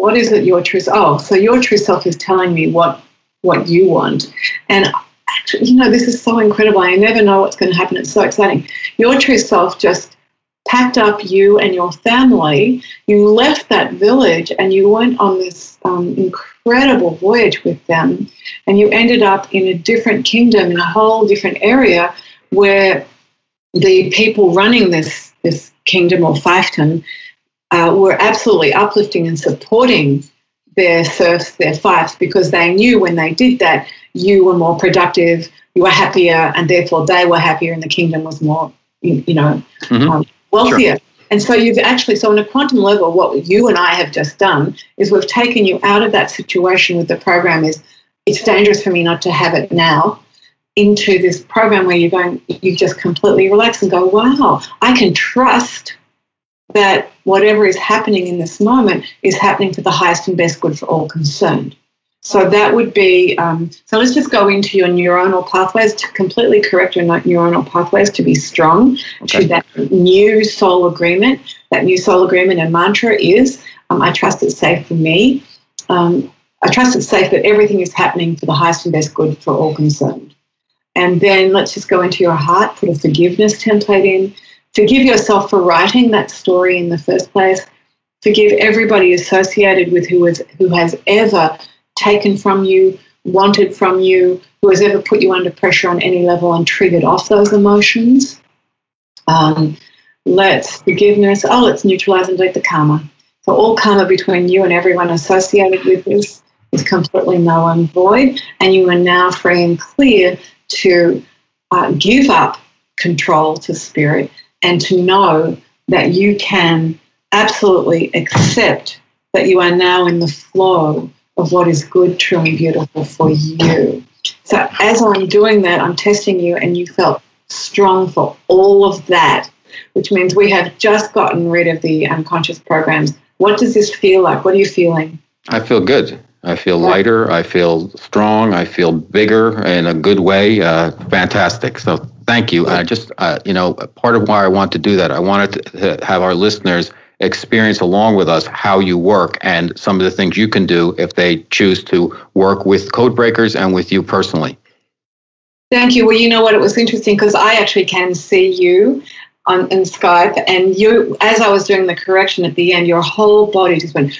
What is it your true? Oh, so your true self is telling me what what you want. And actually, you know, this is so incredible. I never know what's going to happen. It's so exciting. Your true self just packed up you and your family. You left that village and you went on this um, incredible voyage with them. And you ended up in a different kingdom, in a whole different area where the people running this, this kingdom or fiefdom uh, were absolutely uplifting and supporting their serfs, their fiefs, because they knew when they did that, you were more productive, you were happier, and therefore they were happier, and the kingdom was more, you know, mm-hmm. um, wealthier. Sure. And so you've actually, so on a quantum level, what you and I have just done is we've taken you out of that situation with the program is it's dangerous for me not to have it now into this program where you're going, you just completely relax and go, wow, I can trust that whatever is happening in this moment is happening for the highest and best good for all concerned. So that would be, um, so let's just go into your neuronal pathways to completely correct your neuronal pathways to be strong okay. to that new soul agreement. That new soul agreement and mantra is um, I trust it's safe for me. Um, I trust it's safe that everything is happening for the highest and best good for all concerned. And then let's just go into your heart, put a forgiveness template in. Forgive yourself for writing that story in the first place. Forgive everybody associated with who has, who has ever taken from you, wanted from you, who has ever put you under pressure on any level and triggered off those emotions. Um, let's forgiveness. Oh, let's neutralize and delete the karma. So all karma between you and everyone associated with this is completely null and void, and you are now free and clear to uh, give up control to spirit and to know that you can absolutely accept that you are now in the flow of what is good, true, and beautiful for you. So, as I'm doing that, I'm testing you, and you felt strong for all of that, which means we have just gotten rid of the unconscious programs. What does this feel like? What are you feeling? I feel good. I feel lighter. I feel strong. I feel bigger in a good way. Uh, fantastic. So thank you. I just, uh, you know, part of why I want to do that, I wanted to have our listeners experience along with us how you work and some of the things you can do if they choose to work with code breakers and with you personally. Thank you. Well, you know what? It was interesting because I actually can see you on in Skype, and you, as I was doing the correction at the end, your whole body just went,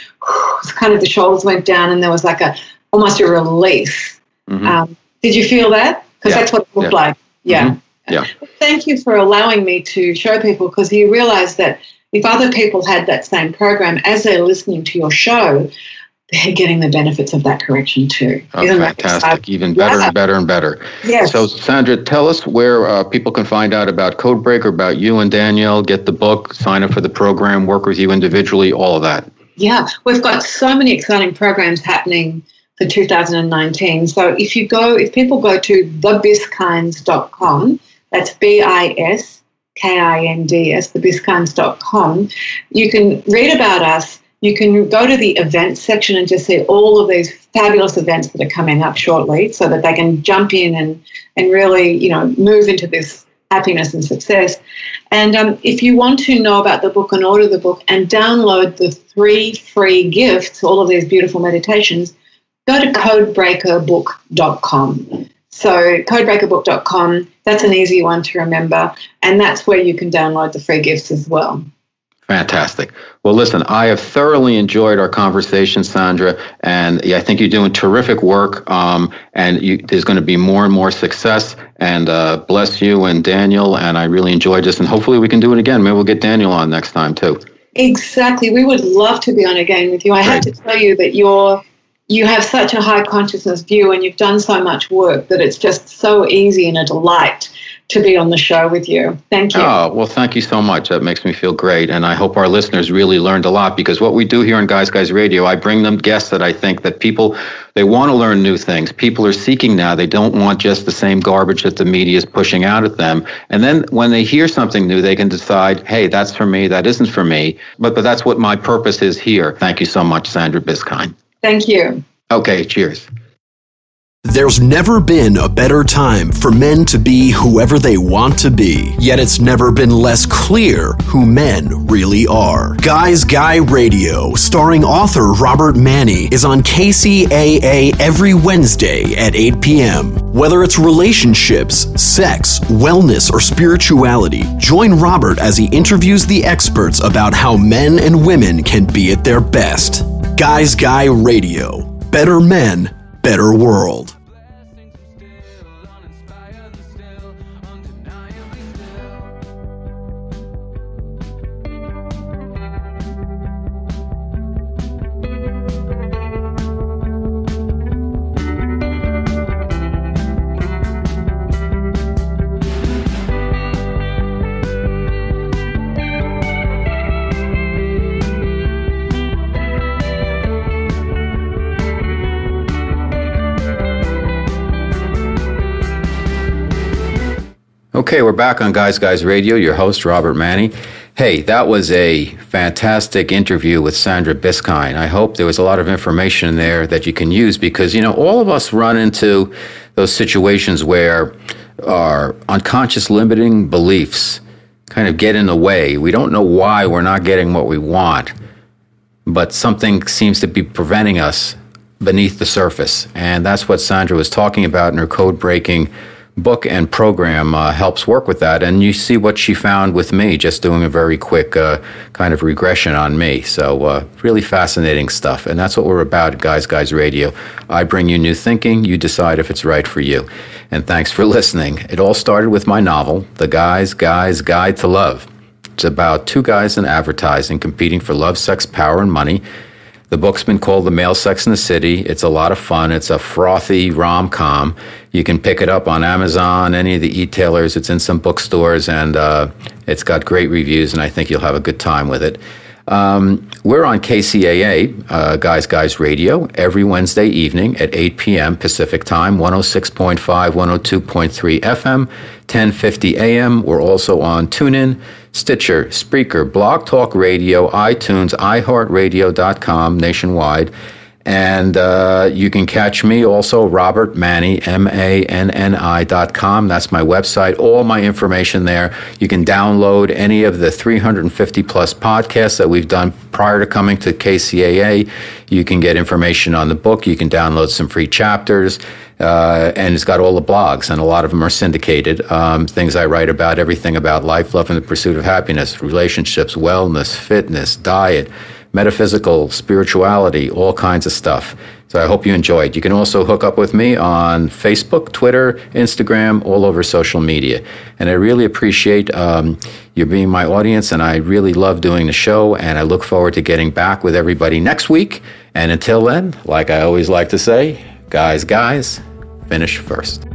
kind of the shoulders went down, and there was like a almost a release. Mm-hmm. Um, did you feel that? Because yeah. that's what it looked yeah. like. Yeah. Mm-hmm. Yeah. Thank you for allowing me to show people because you realize that if other people had that same program as they're listening to your show, they're getting the benefits of that correction too. Oh, fantastic. Even better yeah. and better and better. Yes. So, Sandra, tell us where uh, people can find out about Codebreaker, about you and Danielle, get the book, sign up for the program, work with you individually, all of that. Yeah, we've got so many exciting programs happening for 2019. So, if you go, if people go to thebiskinds.com, that's B I S K I N D S, thebiskinds.com, you can read about us you can go to the events section and just see all of these fabulous events that are coming up shortly so that they can jump in and, and really, you know, move into this happiness and success. And um, if you want to know about the book and order the book and download the three free gifts, all of these beautiful meditations, go to codebreakerbook.com. So codebreakerbook.com, that's an easy one to remember. And that's where you can download the free gifts as well. Fantastic. Well, listen, I have thoroughly enjoyed our conversation, Sandra, and I think you're doing terrific work. Um, and you, there's going to be more and more success. And uh, bless you and Daniel. And I really enjoyed this. And hopefully we can do it again. Maybe we'll get Daniel on next time too. Exactly. We would love to be on again with you. I Great. have to tell you that you're you have such a high consciousness view and you've done so much work that it's just so easy and a delight to be on the show with you. Thank you. Oh, well, thank you so much. That makes me feel great. And I hope our listeners really learned a lot because what we do here on Guys Guys Radio, I bring them guests that I think that people, they want to learn new things. People are seeking now. They don't want just the same garbage that the media is pushing out at them. And then when they hear something new, they can decide, hey, that's for me. That isn't for me. But, but that's what my purpose is here. Thank you so much, Sandra Biskind. Thank you. Okay, cheers. There's never been a better time for men to be whoever they want to be, yet it's never been less clear who men really are. Guys Guy Radio, starring author Robert Manni, is on KCAA every Wednesday at 8 p.m. Whether it's relationships, sex, wellness, or spirituality, join Robert as he interviews the experts about how men and women can be at their best. Guys Guy Radio. Better men better world. Okay, we're back on Guys Guys Radio. Your host, Robert Manni. Hey, that was a fantastic interview with Sandra Biskind. I hope there was a lot of information there that you can use because, you know, all of us run into those situations where our unconscious limiting beliefs kind of get in the way. We don't know why we're not getting what we want, but something seems to be preventing us beneath the surface. And that's what Sandra was talking about in her code breaking book and program uh, helps work with that. And you see what she found with me, just doing a very quick uh, kind of regression on me. So, uh, really fascinating stuff. And that's what we're about at Guys Guys Radio. I bring you new thinking, you decide if it's right for you. And thanks for listening. It all started with my novel, The Guys Guys Guide to Love. It's about two guys in advertising competing for love, sex, power, and money the book's been called The Male Sex in the City. It's a lot of fun. It's a frothy rom com. You can pick it up on Amazon, any of the e-tailers. It's in some bookstores, and uh, it's got great reviews, and I think you'll have a good time with it. Um, we're on KCAA, uh, Guys Guys Radio, every Wednesday evening at 8 p.m. Pacific Time, 106.5, 102.3 FM, 1050 AM. We're also on TuneIn, Stitcher, Spreaker, Blog Talk Radio, iTunes, iHeartRadio.com nationwide. And uh, you can catch me also, Robert Manni, M A N N I dot com. That's my website. All my information there. You can download any of the 350 plus podcasts that we've done prior to coming to KCAA. You can get information on the book. You can download some free chapters. Uh, and it's got all the blogs, and a lot of them are syndicated. Um, things I write about, everything about life, love, and the pursuit of happiness, relationships, wellness, fitness, diet metaphysical, spirituality, all kinds of stuff. So I hope you enjoyed. You can also hook up with me on Facebook, Twitter, Instagram, all over social media. And I really appreciate um, you being my audience, and I really love doing the show. And I look forward to getting back with everybody next week. And until then, like I always like to say, guys, guys, finish first.